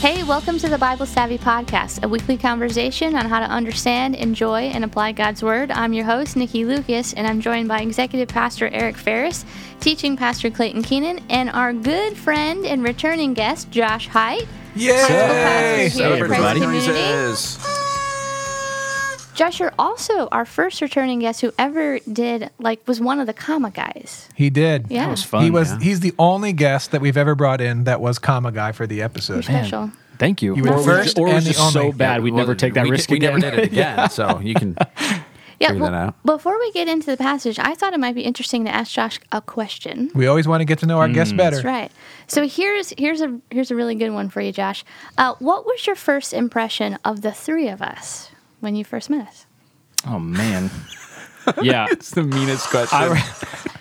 Hey, welcome to the Bible Savvy Podcast, a weekly conversation on how to understand, enjoy, and apply God's Word. I'm your host, Nikki Lucas, and I'm joined by Executive Pastor Eric Ferris, Teaching Pastor Clayton Keenan, and our good friend and returning guest, Josh Haight. Yay! Hey, everybody. Community. Jesus. Josh, you're also our first returning guest who ever did, like, was one of the comma guys. He did. Yeah. That was fun, He was. yeah. He's the only guest that we've ever brought in that was comma guy for the You're episode. special. Thank you. You were or first or was just so bad we'd Well, never take that we, risk we again. never did it again, so you can. Yeah, Figure well, that out. before we get into the passage, I thought it might be interesting to ask Josh a question. We always want to get to know our guests better. That's right. So here's here's a here's a really good one for you, Josh. Uh, what was your first impression of the three of us when you first met us? oh man. Yeah. It's the meanest question. I,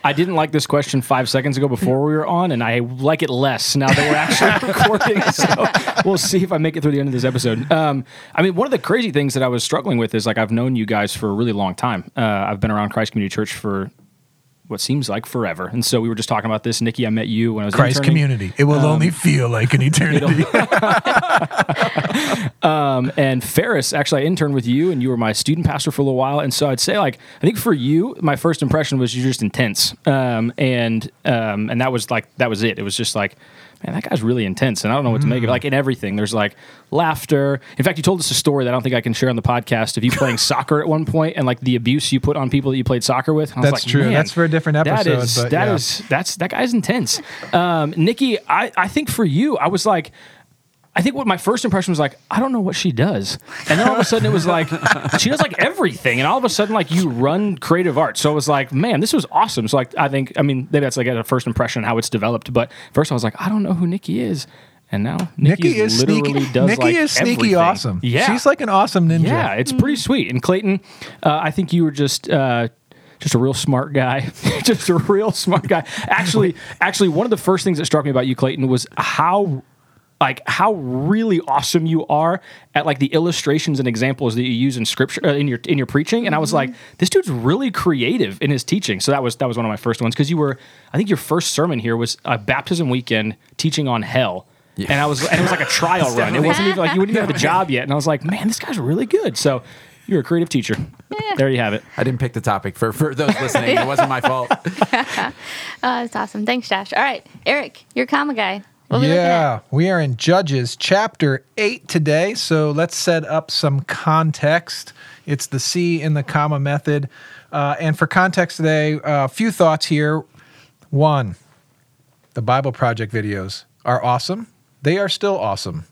I didn't like this question five seconds ago before we were on, and I like it less now that we're actually recording. So we'll see if I make it through the end of this episode. Um, I mean, one of the crazy things that I was struggling with is like I've known you guys for a really long time. Uh, I've been around Christ Community Church for what seems like forever, and so we were just talking about this. Nikki, I met you when I was Christ interning. community. It will only feel like an eternity. Um, and Ferris, actually, I interned with you, and you were my student pastor for a little while. And so I'd say, like, I think for you, my first impression was you're just intense, um, and um, and that was like that was it. It was just like, man, that guy's really intense, and I don't know what to make of it. Like in everything, there's like laughter. In fact, you told us a story that I don't think I can share on the podcast of you playing soccer at one point and like the abuse you put on people that you played soccer with. And I was That's like, true. "Man, That's for a different episode, That is, but, that yeah. is- that's that guy's intense. Um, Nikki, I I think for you, I was like. I think what my first impression was like, I don't know what she does. And then all of a sudden it was like, she does like everything. And all of a sudden, like, you run creative art. So it was like, man, this was awesome. So, like, I think, I mean, maybe that's like a first impression how it's developed. But first I was like, I don't know who Nikki is. And now Nikki, Nikki is literally sneaky. does Nikki like is sneaky everything. awesome. Yeah. she's like an awesome ninja. Yeah, it's pretty sweet. And Clayton, uh, I think you were just uh, just a real smart guy, just a real smart guy. Actually, actually, one of the first things that struck me about you, Clayton, was how like how really awesome you are at like the illustrations and examples that you use in scripture uh, in your in your preaching and i was like this dude's really creative in his teaching so that was that was one of my first ones because you were i think your first sermon here was a baptism weekend teaching on hell and I was, and it was like a trial run. It wasn't even like you wouldn't even have a job yet. And I was like, man, this guy's really good. So you're a creative teacher. There you have it. I didn't pick the topic for, for those listening. It wasn't my fault. Uh, that's awesome. Thanks, Josh. All right, Eric, you're a comma guy. What are we looking? Yeah, we are in Judges chapter 8 today. So let's set up some context. It's the C in the comma method. Uh, and for context today, a few thoughts here. One, the Bible Project videos are awesome. They are still awesome.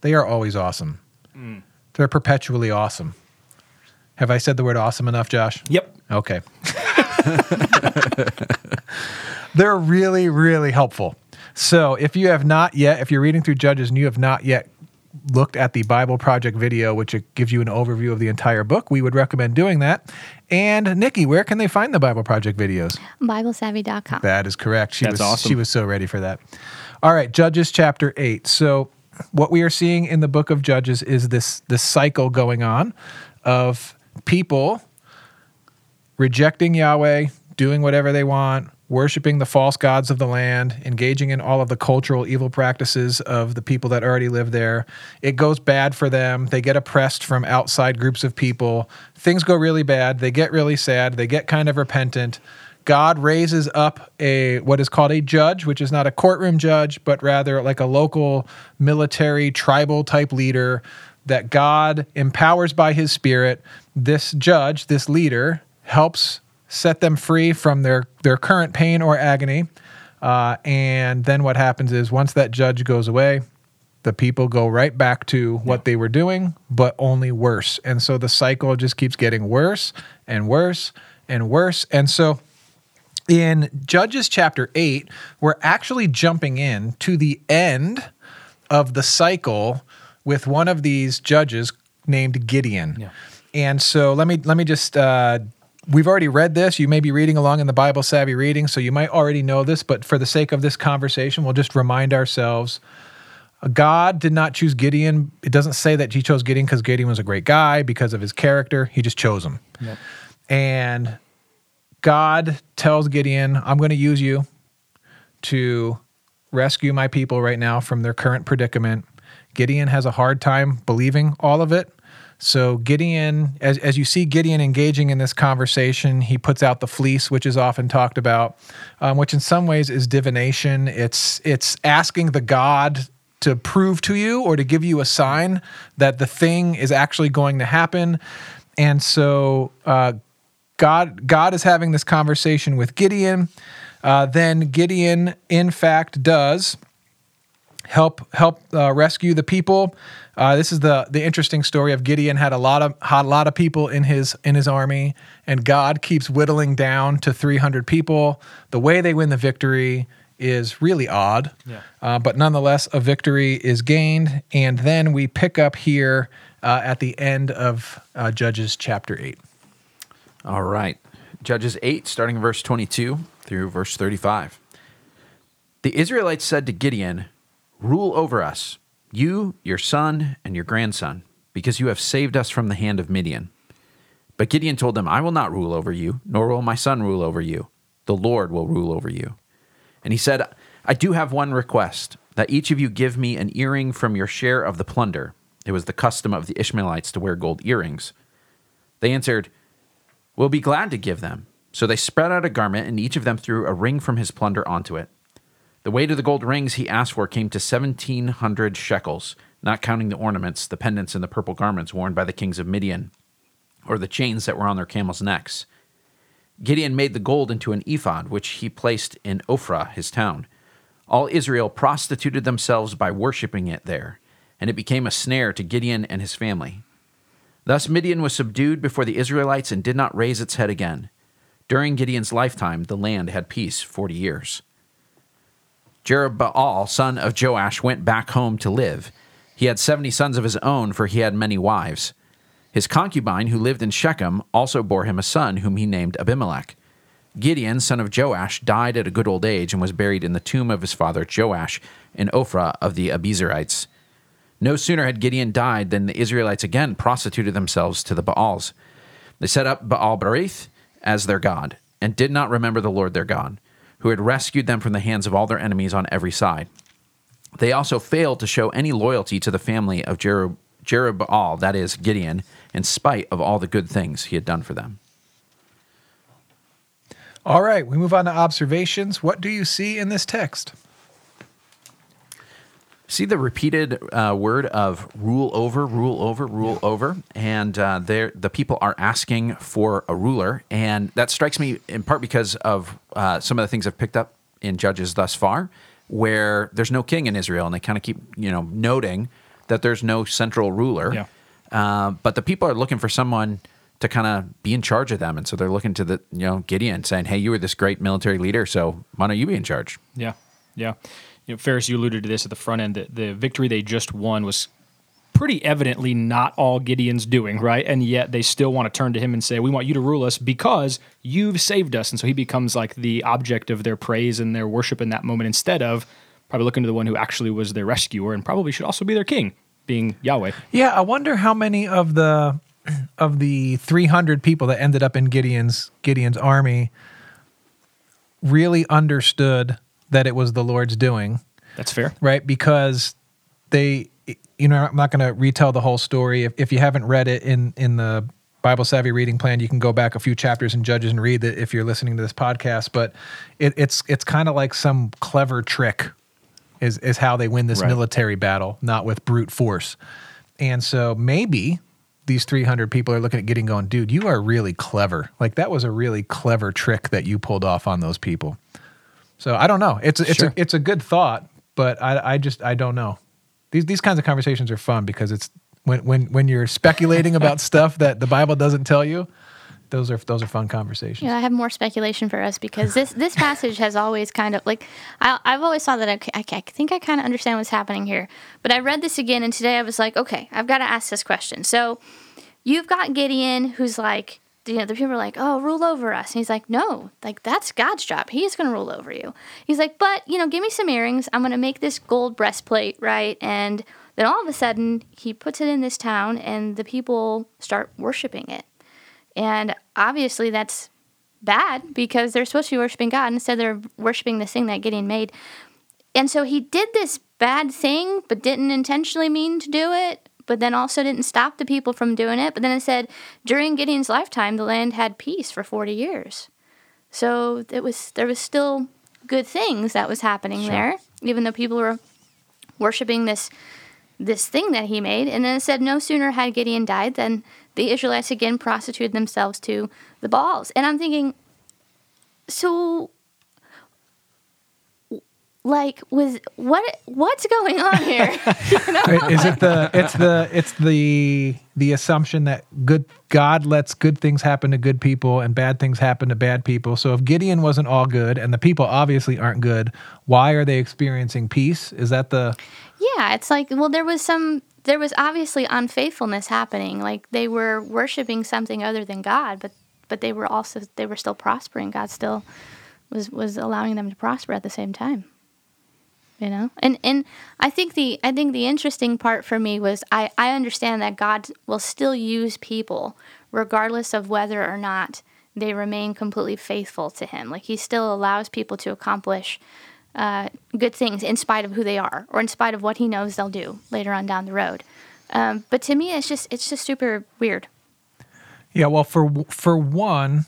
They are always awesome. They're perpetually awesome. Have I said the word awesome enough, Josh? Yep. Okay. They're really, really helpful. So if you have not yet, if you're reading through Judges and you have not yet looked at the Bible Project video, which gives you an overview of the entire book, we would recommend doing that. And Nikki, where can they find the Bible Project videos? BibleSavvy.com. That is correct. She That's was awesome. she was so ready for that. All right, Judges chapter 8. So what we are seeing in the book of Judges is this this cycle going on of people rejecting Yahweh, doing whatever they want, worshiping the false gods of the land, engaging in all of the cultural evil practices of the people that already live there. It goes bad for them. They get oppressed from outside groups of people. Things go really bad. They get really sad. They get kind of repentant. God raises up a what is called a judge, which is not a courtroom judge, but rather like a local military tribal type leader that God empowers by his spirit. This judge, this leader, helps set them free from their, their current pain or agony. Uh, and then what happens is once that judge goes away, the people go right back to what they were doing, but only worse. And so the cycle just keeps getting worse and worse and worse. And so in Judges chapter 8, we're actually jumping in to the end of the cycle with one of these judges named Gideon. Yeah. And so let me let me just uh, we've already read this. You may be reading along in the Bible Savvy reading, so you might already know this, but for the sake of this conversation, we'll just remind ourselves uh, God did not choose Gideon. It doesn't say that he chose Gideon because Gideon was a great guy because of his character. He just chose him. And God tells Gideon, I'm going to use you to rescue my people right now from their current predicament. Gideon has a hard time believing all of it. So Gideon, as, as you see Gideon engaging in this conversation, he puts out the fleece, which is often talked about, um, which in some ways is divination. It's it's asking the god to prove to you or to give you a sign that the thing is actually going to happen. And so uh, God God is having this conversation with Gideon. Uh, then Gideon, in fact, does help help uh, rescue the people. Uh, this is the the interesting story of Gideon had a lot of had a lot of people in his in his army, and God keeps whittling down to 300 people. The way they win the victory is really odd, Yeah. uh, but nonetheless, a victory is gained. And then we pick up here uh, at the end of uh, Judges chapter eight. All right. Judges 8, starting verse 22 through verse 35. The Israelites said to Gideon, Rule over us, you, your son, and your grandson, because you have saved us from the hand of Midian. But Gideon told them, I will not rule over you, nor will my son rule over you. The Lord will rule over you. And he said, I do have one request that each of you give me an earring from your share of the plunder. It was the custom of the Ishmaelites to wear gold earrings. They answered, We'll be glad to give them. So they spread out a garment, and each of them threw a ring from his plunder onto it. The weight of the gold rings he asked for came to 1,700 shekels, not counting the ornaments, the pendants, and the purple garments worn by the kings of Midian, or the chains that were on their camels' necks. Gideon made the gold into an ephod, which he placed in Ophrah, his town. All Israel prostituted themselves by worshipping it there, and it became a snare to Gideon and his family. Thus Midian was subdued before the Israelites and did not raise its head again. During Gideon's lifetime, the land had peace forty years. Jerubbaal, son of Joash, went back home to live. He had seventy sons of his own, for he had many wives. His concubine, who lived in Shechem, also bore him a son, whom he named Abimelech. Gideon, son of Joash, died at a good old age and was buried in the tomb of his father Joash in Ophrah of the Abiezrites. No sooner had Gideon died than the Israelites again prostituted themselves to the Baals. They set up Baal Berith as their god, and did not remember the Lord their God, who had rescued them from the hands of all their enemies on every side. They also failed to show any loyalty to the family of Jerub- Jerubbaal, that is, Gideon, in spite of all the good things he had done for them. All right, we move on to observations. What do you see in this text? See the repeated uh, word of rule over, rule over, rule over, and uh, there the people are asking for a ruler, and that strikes me in part because of uh, some of the things I've picked up in Judges thus far, where there's no king in Israel, and they kind of keep you know noting that there's no central ruler, Yeah. uh, but the people are looking for someone to kind of be in charge of them, and so they're looking to the you know Gideon saying, "Hey, you were this great military leader, so why don't you be in charge?" Yeah, yeah. You know, Ferris, you alluded to this at the front end. that the victory they just won was pretty evidently not all Gideon's doing, right? And yet they still want to turn to him and say, "We want you to rule us because you've saved us." And so he becomes like the object of their praise and their worship in that moment, instead of probably looking to the one who actually was their rescuer and probably should also be their king, being Yahweh. Yeah, I wonder how many of the of the 300 people that ended up in Gideon's Gideon's army really understood that it was the Lord's doing, That's fair. right? Because they you know, I'm not going to retell the whole story. If, if you haven't read it in in the Bible Savvy reading plan, you can go back a few chapters in Judges and read it if you're listening to this podcast. But it, it's it's kind of like some clever trick, is is how they win this Right. military battle, not with brute force. And so maybe these 300 people are looking at Gideon going, dude, you are really clever. Like that was a really clever trick that you pulled off on those people. So I don't know. It's a, it's Sure. a it's a good thought, but I I just I don't know. These these kinds of conversations are fun because it's when when when you're speculating about stuff that the Bible doesn't tell you. Those are those are fun conversations. Yeah, I have more speculation for us because this this passage has always kind of like I, I've always thought that I, I, I think I kind of understand what's happening here, but I read this again and today I was like, okay, I've got to ask this question. So you've got Gideon who's like, you know, the people are like, oh, rule over us, and he's like, no, like that's God's job. He's going to rule over you. He's like, but you know, give me some earrings. I'm going to make this gold breastplate, right? And then all of a sudden he puts it in this town and the people start worshiping it. And obviously, that's bad because they're supposed to be worshiping God. Instead, they're worshiping this thing that Gideon made. and so he did this bad thing, but didn't intentionally mean to do it. But then also didn't stop the people from doing it. But then it said during Gideon's lifetime, the land had peace for forty years. So it was there was still good things that was happening there, even though people were worshiping this this thing that he made. And then it said no sooner had Gideon died than the Israelites again prostituted themselves to the Baals. And I'm thinking, so like was what what's going on here? You know? Is it the it's the it's the the assumption that good God lets good things happen to good people and bad things happen to bad people. So if Gideon wasn't all good and the people obviously aren't good, why are they experiencing peace? Is that the Yeah, it's like well there was some there was obviously unfaithfulness happening. Like they were worshiping something other than God, but but they were also they were still prospering. God still was was allowing them to prosper at the same time. You know? And and I think the I think the interesting part for me was I, I understand that God will still use people regardless of whether or not they remain completely faithful to him. Like he still allows people to accomplish uh, good things in spite of who they are or in spite of what he knows they'll do later on down the road. Um, but to me, it's just it's just super weird. Yeah, well, for for one,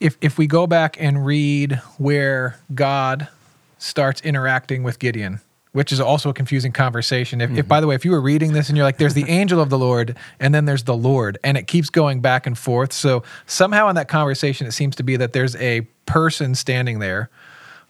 if if we go back and read where God starts interacting with Gideon, which is also a confusing conversation. If, if mm-hmm. by the way, if you were reading this and you're like, "There's the angel of the Lord," and then there's the Lord, and it keeps going back and forth. So somehow in that conversation, it seems to be that there's a person standing there.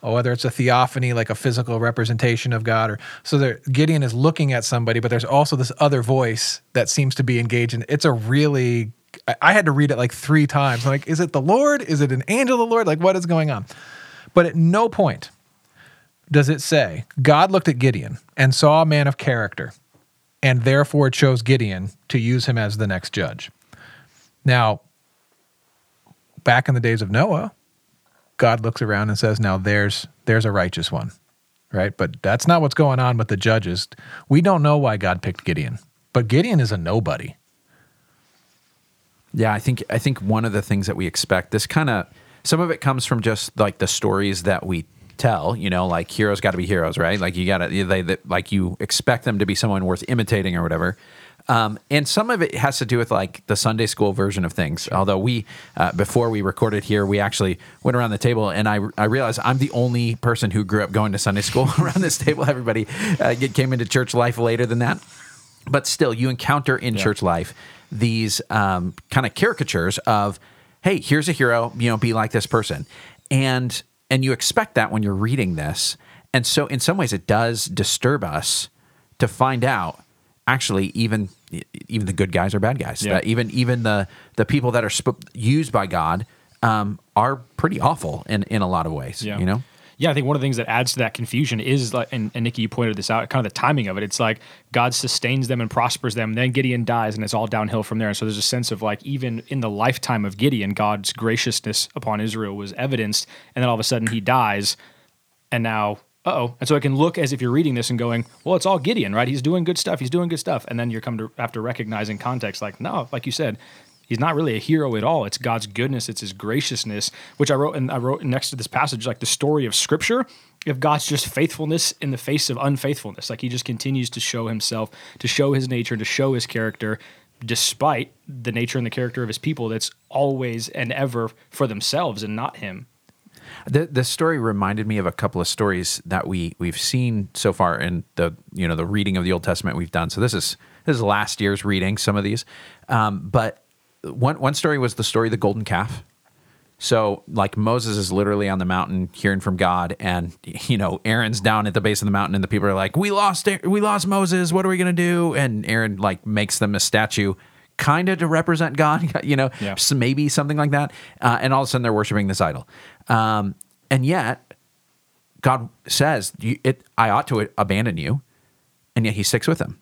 Or whether it's a theophany, like a physical representation of God, or so there, Gideon is looking at somebody, but there's also this other voice that seems to be engaged. And it's a really I- I had to read it like three times. I'm like, is it the Lord? Is it an angel of the Lord? Like, what is going on? But at no point does it say God looked at Gideon and saw a man of character, and therefore chose Gideon to use him as the next judge. Now, back in the days of Noah, God looks around and says, "Now there's there's a righteous one." Right? But that's not what's going on with the judges. We don't know why God picked Gideon. But Gideon is a nobody. Yeah, I think I think one of the things that we expect this kind of some of it comes from just like the stories that we tell. You know, like heroes got to be heroes, right? Like you got to they, they like you expect them to be someone worth imitating or whatever. Um, and some of it has to do with like the Sunday school version of things. Although we, uh, before we recorded here, we actually went around the table and I, I realized I'm the only person who grew up going to Sunday school around this table. Everybody uh, get, came into church life later than that but still you encounter in church life these um, kind of caricatures of hey here's a hero you know be like this person and and you expect that when you're reading this and so in some ways it does disturb us to find out actually even even the good guys are bad guys Yeah. That even even the the people that are sp- used by god um, are pretty awful in in a lot of ways Yeah. you know Yeah, I think one of the things that adds to that confusion is like, and, and Nikki, you pointed this out, kind of the timing of it. It's like God sustains them and prospers them, then Gideon dies, and it's all downhill from there. And so there's a sense of like, even in the lifetime of Gideon, God's graciousness upon Israel was evidenced, and then all of a sudden he dies, and now, oh. And so it can look as if you're reading this and going, well, it's all Gideon, right? He's doing good stuff. He's doing good stuff. And then you're come to after recognizing context, like, no, like you said, he's not really a hero at all. It's God's goodness, it's his graciousness, which I wrote and I wrote next to this passage, like the story of scripture, of God's just faithfulness in the face of unfaithfulness. Like he just continues to show himself, to show his nature, and to show his character, despite the nature and the character of his people that's always and ever for themselves and not him. The the story reminded me of a couple of stories that we we've seen so far in the you know the reading of the Old Testament we've done. So this is this is last year's reading. Some of these, um, but one one story was the story of the golden calf. So like Moses is literally on the mountain hearing from God, and you know Aaron's down at the base of the mountain, and the people are like, "We lost, we lost Moses. What are we gonna do?" And Aaron like makes them a statue. Kind of to represent God, you know, Yeah. maybe something like that. Uh, and all of a sudden, they're worshiping this idol. Um, and yet, God says, it, "I ought to abandon you," and yet He sticks with them.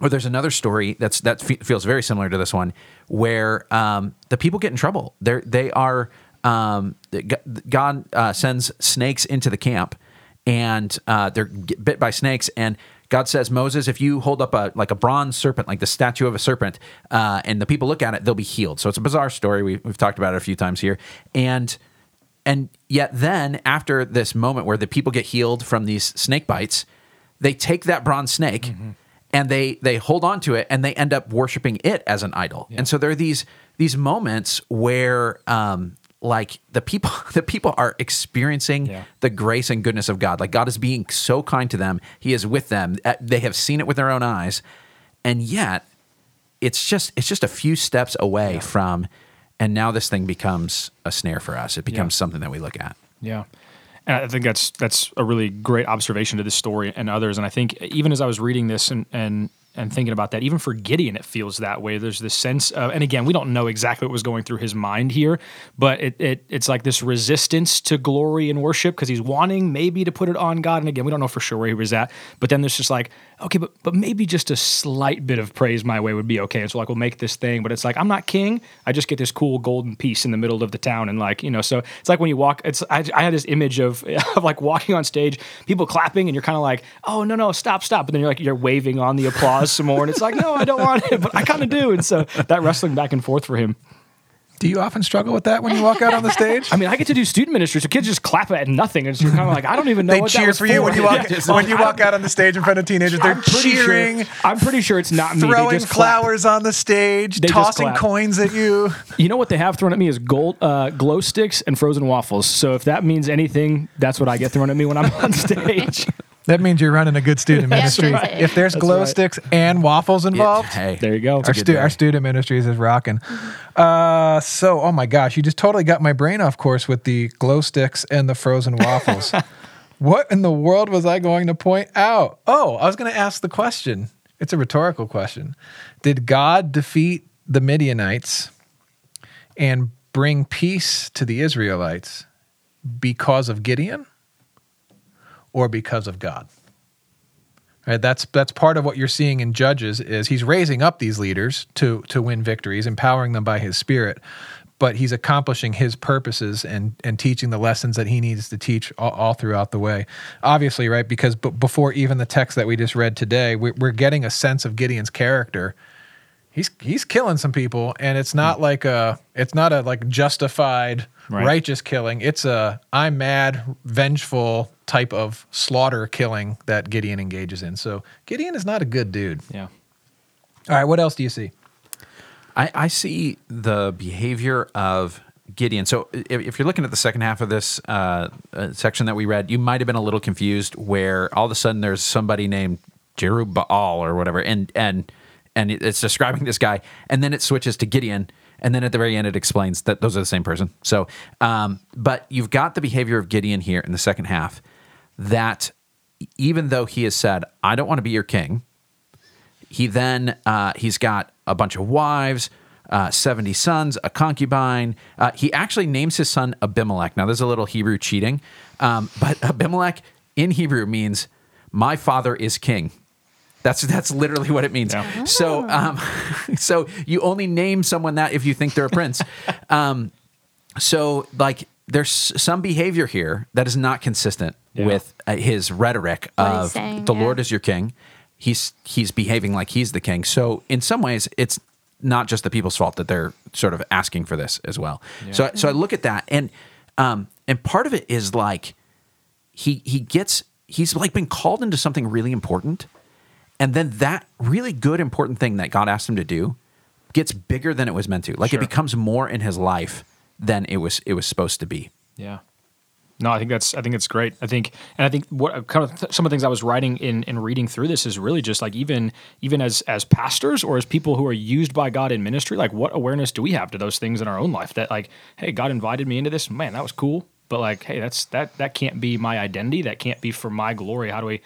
Or there's another story that's that fe- feels very similar to this one, where um, the people get in trouble. They're they are um, God uh, sends snakes into the camp, and uh, they're bit by snakes. And God says, Moses, if you hold up a like a bronze serpent, like the statue of a serpent, uh, and the people look at it, they'll be healed. So it's a bizarre story. We, we've talked about it a few times here, and and yet then after this moment where the people get healed from these snake bites, they take that bronze snake Mm-hmm. And they they hold on to it and they end up worshiping it as an idol. And so there are these these moments where um like the people the people are experiencing Yeah. the grace and goodness of God. Like God is being so kind to them. He is with them. Uh, They have seen it with their own eyes. And yet it's just it's just a few steps away from and now this thing becomes a snare for us. It becomes something that we look at. Yeah. And I think that's that's a really great observation to this story and others. And I think even as I was reading this and and and thinking about that, even for Gideon, it feels that way. There's this sense of, and again, we don't know exactly what was going through his mind here, but it, it it's like this resistance to glory and worship because he's wanting maybe to put it on God. And again, we don't know for sure where he was at, but then there's just like, okay, but but maybe just a slight bit of praise my way would be okay. And so like we'll make this thing, but it's like I'm not king. I just get this cool golden piece in the middle of the town, and like you know, so it's like when you walk. It's I, I had this image of of like walking on stage, people clapping, and you're kind of like, oh no no stop stop, but then you're like you're waving on the applause some more, and it's like no I don't want it, but I kind of do, and so that wrestling back and forth for him. Do you often struggle with that when you walk out on the stage? I mean, I get to do student ministry, so kids just clap at nothing, and so you're kind of like, I don't even know. they what that cheer was for you when you walk Yeah. when you walk out on the stage in front of teenagers. They're I'm pretty cheering, Sure, I'm pretty sure it's not me. They throwing just clap. flowers on the stage, They just tossing coins at you. You know what they have thrown at me is gold uh, glow sticks and frozen waffles. So if that means anything, that's what I get thrown at me when I'm on stage. That means you're running a good student Yeah, ministry. that's right. If there's That's glow right. sticks and waffles involved, hey, there you go. our, stu- our student ministries is rocking. Uh, so, oh my gosh, you just totally got my brain off course with the glow sticks and the frozen waffles. what in the world was I going to point out? Oh, I was going to ask the question. It's a rhetorical question. Did God defeat the Midianites and bring peace to the Israelites because of Gideon or because of God? Right, that's that's part of what you're seeing in Judges is he's raising up these leaders to to win victories, empowering them by his spirit, but he's accomplishing his purposes and and teaching the lessons that he needs to teach all, all throughout the way. Obviously, right? Because b- before even the text that we just read today, we, we're getting a sense of Gideon's character. He's he's killing some people, and it's not mm. like a it's not a like justified Right. righteous killing. It's a I'm mad, vengeful type of slaughter killing that Gideon engages in. So Gideon is not a good dude. Yeah. All right, what else do you see? I, I see the behavior of Gideon. So if, if you're looking at the second half of this uh, uh, section that we read, you might have been a little confused where all of a sudden there's somebody named Jerubbaal or whatever, and and and it's describing this guy, and then it switches to Gideon, and then at the very end it explains that those are the same person. So, um, but you've got the behavior of Gideon here in the second half that even though he has said, "I don't want to be your king," he then uh, he's got a bunch of wives uh, 70 sons a concubine uh, he actually names his son abimelech now there's a little hebrew cheating um, but abimelech in hebrew means my father is king that's that's literally what it means. Yeah. So um, so you only name someone that if you think they're a prince. um, so like there's some behavior here that is not consistent Yeah. with uh, his rhetoric What of saying, the yeah. Lord is your king. He's he's behaving like he's the king. So in some ways, it's not just the people's fault that they're sort of asking for this as well. So so I look at that and um, and part of it is like he he gets he's like been called into something really important and then that really good important thing that god asked him to do gets bigger than it was meant to like Sure. it becomes more in his life than it was it was supposed to be Yeah. No, I think that's I think it's great. I think and I think what uh, kind of th- some of the things I was writing in in reading through this is really just like even even as as pastors or as people who are used by God in ministry, like what awareness do we have to those things in our own life that like, hey, God invited me into this, man, that was cool. But like, hey, that's that that can't be my identity. That can't be for my glory. How do we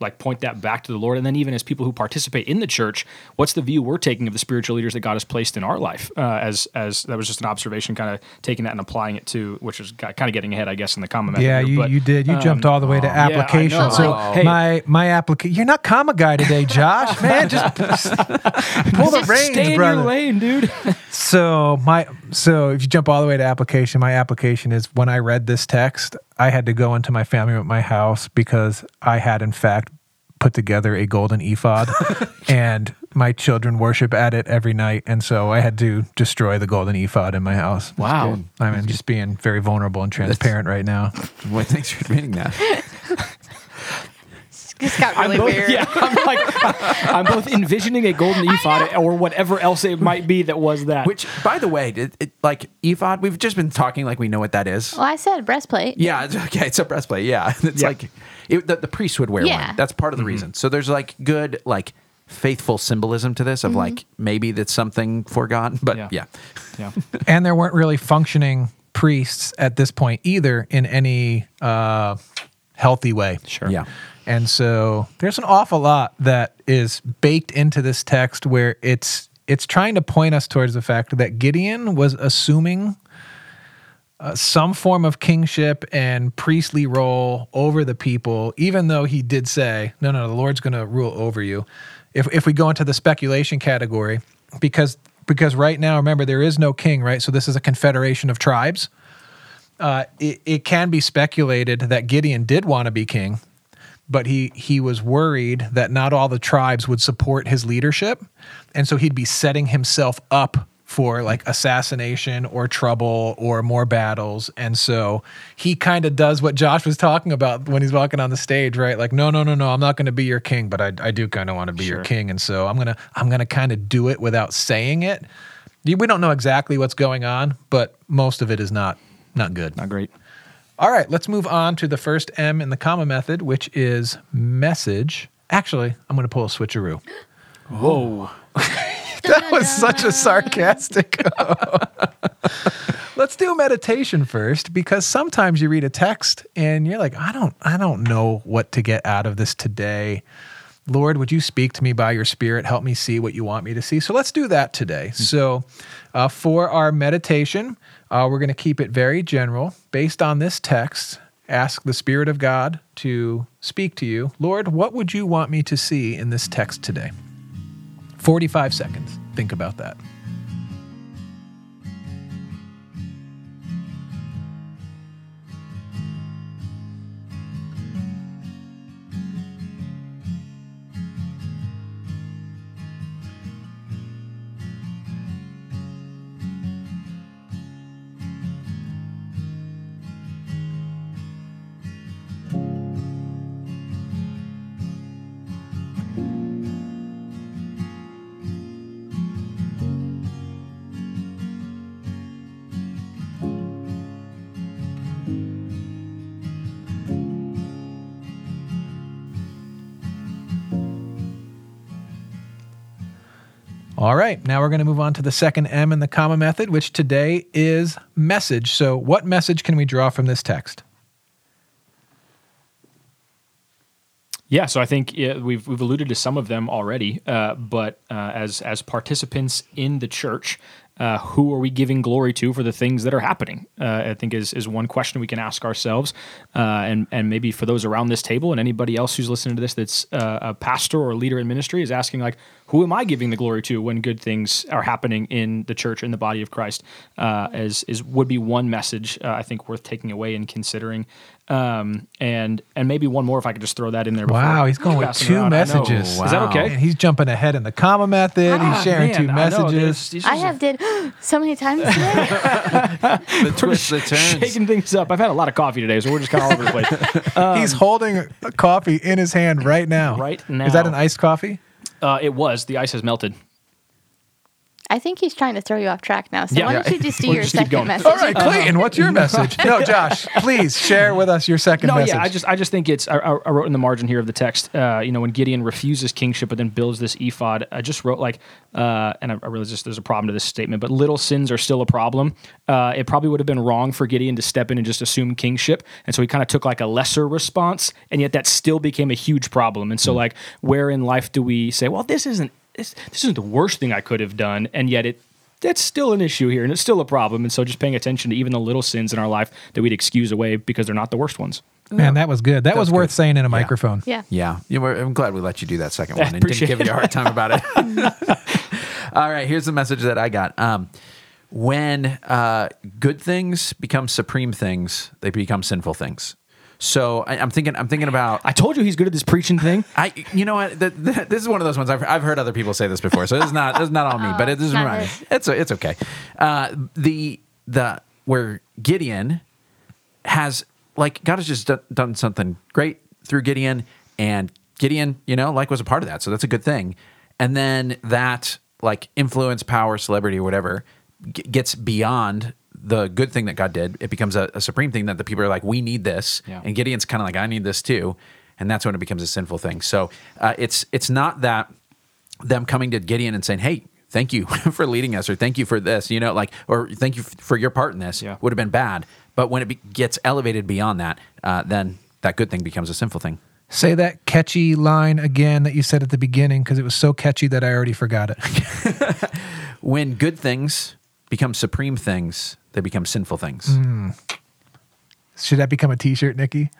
like point that back to the Lord? And then even as people who participate in the church, what's the view we're taking of the spiritual leaders that God has placed in our life? Uh, as as that was just an observation, kind of taking that and applying it to, which is kind of getting ahead, I guess, in the comma. Yeah, here, you, but, you did. You um, jumped all the way to I application. know. so Hey. my my application. You're not comma guy today, Josh. Man, just, pull the reins, Stay in brother. your lane, dude. So my so if you jump all the way to application, my application is when I read this text, I had to go into my family at my house because I had in fact put together a golden ephod, and my children worship at it every night, and so I had to destroy the golden ephod in my house. Wow. I mean, just being very vulnerable and transparent right now. Well, thanks for admitting that. Just got really I'm both, weird. Yeah, I'm like, I'm both envisioning a golden ephod or whatever else it might be that was that. Which, by the way, it, it, like ephod, we've just been talking like we know what that is. Well, I said breastplate. Yeah, it's, okay, it's a breastplate. Yeah, it's Yeah. like it, the, the priest would wear Yeah. one. That's part of the reason. So there's like good like faithful symbolism to this of like maybe that's something for God, but Yeah. yeah. yeah. and there weren't really functioning priests at this point either in any uh, healthy way. Sure. Yeah. And so there's an awful lot that is baked into this text where it's it's trying to point us towards the fact that Gideon was assuming uh, some form of kingship and priestly role over the people, even though he did say, "No, no, the Lord's going to rule over you." If if we go into the speculation category, because because right now, remember, there is no king, right? So this is a confederation of tribes. Uh, it, it can be speculated that Gideon did want to be king, but he he was worried that not all the tribes would support his leadership, and so he'd be setting himself up for like assassination or trouble or more battles. And so he kind of does what Josh was talking about when he's walking on the stage, right? Like, no, no, no, no, I'm not going to be your king, but I, I do kind of want to be your king, and so I'm gonna I'm gonna kind of do it without saying it. We don't know exactly what's going on, but most of it is not not good. Not great. All right, let's move on to the first M in the comma method, which is message. Actually, I'm going to pull a switcheroo. Whoa. That was such a sarcastic. let's do meditation first because sometimes you read a text and you're like, I don't I don't know what to get out of this today. Lord, would you speak to me by your spirit? Help me see what you want me to see. So let's do that today. So, uh, for our meditation, uh, we're going to keep it very general. Based on this text, ask the Spirit of God to speak to you. Lord, what would you want me to see in this text today? 45 seconds. Think about that. Now we're going to move on to the second M in the comma method, which today is message. So, what message can we draw from this text? Yeah, so I think yeah, we've we've alluded to some of them already, uh, but uh, as as participants in the church, uh, who are we giving glory to for the things that are happening? Uh, I think is is one question we can ask ourselves, uh, and and maybe for those around this table and anybody else who's listening to this that's uh, a pastor or a leader in ministry is asking like, who am I giving the glory to when good things are happening in the church in the body of Christ? Uh, as is would be one message uh, I think worth taking away and considering, um, and and maybe one more if I could just throw that in there. before Wow, he's going with passing two around. I know. messages. Is that okay? And he's jumping ahead in the comma method. Ah, he's sharing man, two I know, messages. there's- I are have did so many times today. The twists, the turns. shaking things up. I've had a lot of coffee today, so we're just kind of all over the place. he's holding a coffee in his hand right now. Right now, Is that an iced coffee? Uh, it was the ice has melted. I think he's trying to throw you off track now. So Yeah. why don't you just do We'll your just second message? All right, Clayton, what's your message? No, Josh, please share with us your second No, message. yeah, I just I just think it's I, I I wrote in the margin here of the text. Uh, you know, when Gideon refuses kingship but then builds this ephod, I just wrote like, uh, and I, I realize just there's a problem to this statement, but little sins are still a problem. Uh, it probably would have been wrong for Gideon to step in and just assume kingship, and so he kind of took like a lesser response, and yet that still became a huge problem. And so, like, where in life do we say, well, this isn't this, this isn't the worst thing I could have done, and yet it that's still an issue here and it's still a problem. And so just paying attention to even the little sins in our life that we'd excuse away because they're not the worst ones. Man, that was good. That was worth good. saying in a microphone. Yeah. Yeah, you know, I'm glad we let you do that second one and didn't give you a hard time about it. All right, here's the message that I got. Um, when uh, good things become supreme things, they become sinful things. So I, I'm thinking, I'm thinking about. I told you he's good at this preaching thing. I, you know what? The, the, this is one of those ones I've, I've heard other people say this before, so it's not this is not all me, but it is not remind me. his. It's it's okay. Uh, the the where Gideon has like God has just done, done something great through Gideon, and Gideon, you know, like was a part of that, so that's a good thing. And then that like influence, power, celebrity, or whatever g- gets beyond the good thing that God did. It becomes a, a supreme thing that the people are like, we need this, Yeah. and Gideon's kind of like, I need this too, and that's when it becomes a sinful thing. So uh, it's it's not that them coming to Gideon and saying, "Hey, thank you for leading us," or "Thank you for this," you know, like, or "Thank you f- for your part in this," Yeah. would have been bad. But when it be- gets elevated beyond that, uh, then that good thing becomes a sinful thing. Say that catchy line again that you said at the beginning because it was so catchy that I already forgot it. When good things become supreme things, they become sinful things. Mm. Should that become a T-shirt, Nikki?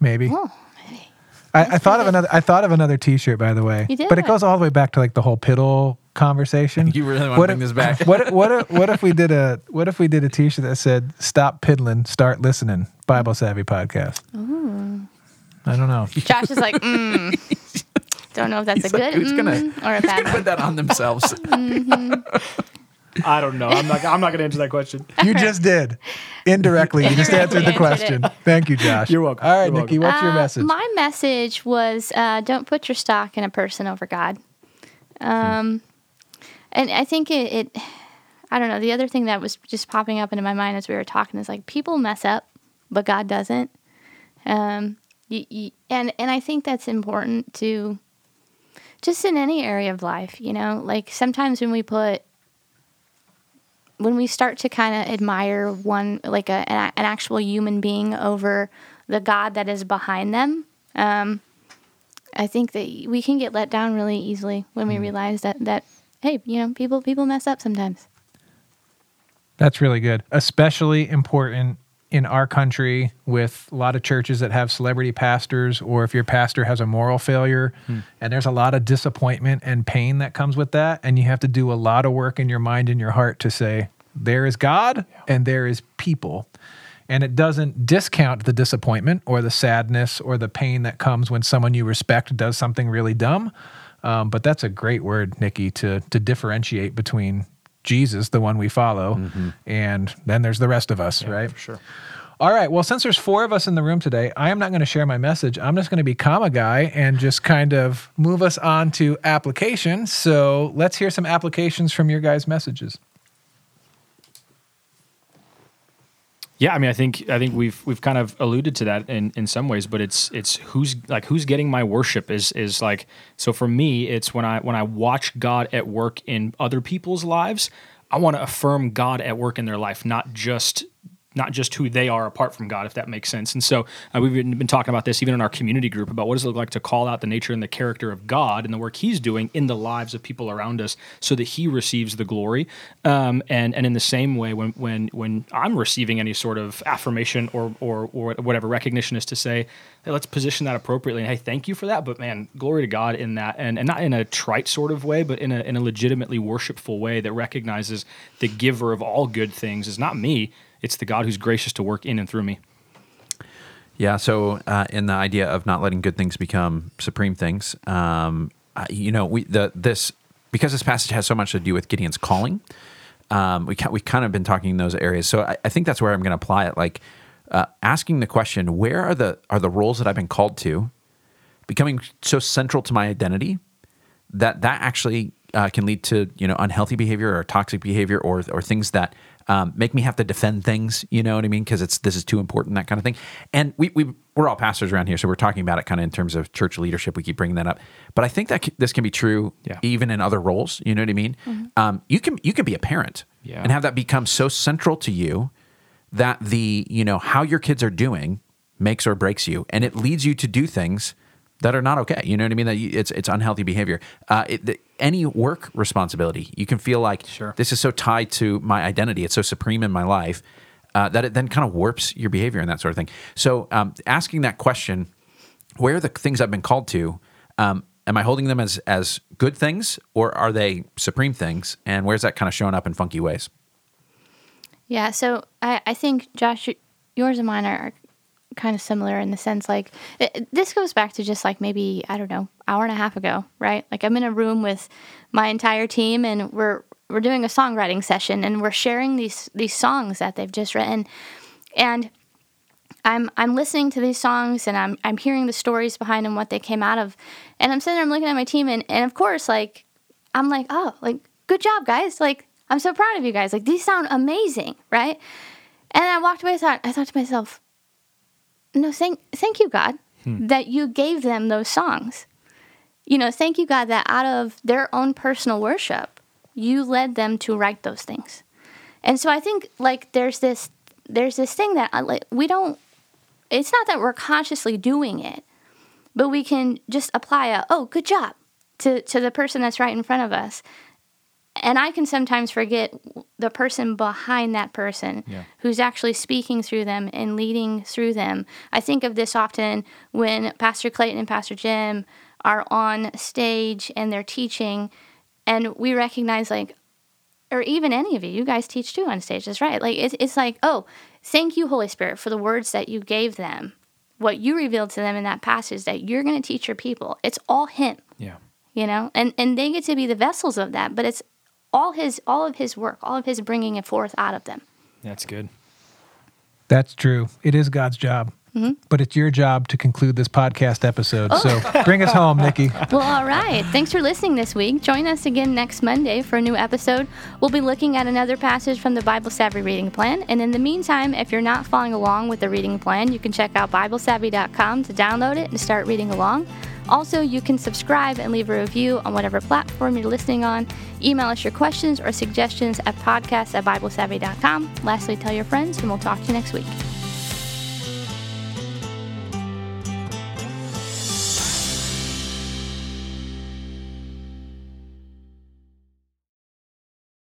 Maybe. Oh, maybe. I, I thought of another. I thought of another T-shirt, by the way. You did? But it goes all the way back to like the whole piddle conversation. You really wanna bring if- this back? What if- what if, what if we did a what if we did a T-shirt that said "Stop piddling, start listening." Bible savvy podcast. I don't know. Josh is like, mm. Don't know if that's He's a like, good who's gonna- mm or a Who's bad gonna put that on themselves? I don't know. I'm not. I'm not going to answer that question. You just did indirectly. You just answered the question. Thank you, Josh. You're welcome. All right, You're Nikki. welcome. What's your Uh, message? My message was uh, don't put your stock in a person over God. Um, and I think it, it, I don't know. The other thing that was just popping up into my mind as we were talking is like people mess up, but God doesn't. Um, you, you, and and I think that's important to, just in any area of life. You know, like sometimes when we put when we start to kind of admire one like a, an, an actual human being over the god that is behind them um, i think that we can get let down really easily when we realize that that hey you know people people mess up sometimes That's really good. Especially important in our country with a lot of churches that have celebrity pastors, or if your pastor has a moral failure, and there's a lot of disappointment and pain that comes with that. And you have to do a lot of work in your mind and your heart to say, there is God and there is people. And it doesn't discount the disappointment or the sadness or the pain that comes when someone you respect does something really dumb. Um, but that's a great word, Nikki, to to differentiate between Jesus, the one we follow, mm-hmm. and then there's the rest of us, right? Sure. All right. Well, since there's four of us in the room today, I am not going to share my message. I'm just going to be comma guy and just kind of move us on to application. So let's hear some applications from your guys' messages. Yeah, I mean, I think I think we've we've kind of alluded to that in, in some ways, but it's it's who's like who's getting my worship is is like so for me, it's when I when I watch God at work in other people's lives, I want to affirm God at work in their life, not just not just who they are apart from God, if that makes sense. And so uh, we've been, talking about this even in our community group about what does it look like to call out the nature and the character of God and the work He's doing in the lives of people around us, so that He receives the glory. Um, and and in the same way, when when when I'm receiving any sort of affirmation or or or whatever recognition is to say, hey, let's position that appropriately. And hey, thank you for that. But man, glory to God in that, and and not in a trite sort of way, but in a in a legitimately worshipful way that recognizes the giver of all good things is not me. It's the God who's gracious to work in and through me. Yeah. So, uh, in the idea of not letting good things become supreme things, um, you know, we the this because this passage has so much to do with Gideon's calling. Um, we we kind of been talking in those areas. So I, I think that's where I'm going to apply it. Like uh, asking the question, where are the are the roles that I've been called to becoming so central to my identity that that actually uh, can lead to you know unhealthy behavior or toxic behavior or or things that um, make me have to defend things. You know what I mean? Because it's this is too important, that kind of thing. And we we we're all pastors around here, so we're talking about it kind of in terms of church leadership. We keep bringing that up, but I think that c- this can be true Yeah. even in other roles. You know what I mean? Um, you can you can be a parent Yeah. and have that become so central to you that the you know how your kids are doing makes or breaks you, and it leads you to do things that are not okay. You know what I mean? That you, it's it's unhealthy behavior. Uh, it, the, any work responsibility, you can feel like Sure. this is so tied to my identity. It's so supreme in my life uh, that it then kind of warps your behavior and that sort of thing. So um, asking that question, where are the things I've been called to? Um, am I holding them as as good things, or are they supreme things? And where's that kind of showing up in funky ways? Yeah, so I, I think Josh, yours and mine are kind of similar in the sense like it, this goes back to just like maybe I don't know hour and a half ago, right? Like I'm in a room with my entire team and we're we're doing a songwriting session and we're sharing these these songs that they've just written and I'm I'm listening to these songs and I'm I'm hearing the stories behind them, what they came out of, and I'm sitting there, I'm looking at my team, and and of course, like I'm like, oh, like good job, guys, like I'm so proud of you guys, like these sound amazing, right? And I walked away, I thought I thought to myself, no, thank thank you, God, hmm. that you gave them those songs. You know, thank you, God, that out of their own personal worship, you led them to write those things. And so I think like there's this there's this thing that uh, like we don't it's not that we're consciously doing it, but we can just apply a, oh, good job to, to the person that's right in front of us. And I can sometimes forget the person behind that person yeah. who's actually speaking through them and leading through them. I think of this often when Pastor Clayton and Pastor Jim are on stage and they're teaching, and we recognize, like, or even any of you, you guys teach too on stages, right? Like, it's, it's like, oh, Thank you, Holy Spirit, for the words that you gave them, what you revealed to them in that passage that you're going to teach your people. It's all Him. Yeah. You know, and and they get to be the vessels of that, but it's all His, all of His work, all of His bringing it forth out of them. That's good. That's true. It is God's job. Mm-hmm. But it's your job to conclude this podcast episode. Oh. So bring us home, Nikki. Well, all right. Thanks for listening this week. Join us again next Monday for a new episode. We'll be looking at another passage from the Bible Savvy reading plan. And in the meantime, if you're not following along with the reading plan, you can check out BibleSavvy.com to download it and start reading along. Also, you can subscribe and leave a review on whatever platform you're listening on. Email us your questions or suggestions at podcast at BibleSavvy.com. Lastly, tell your friends, and we'll talk to you next week.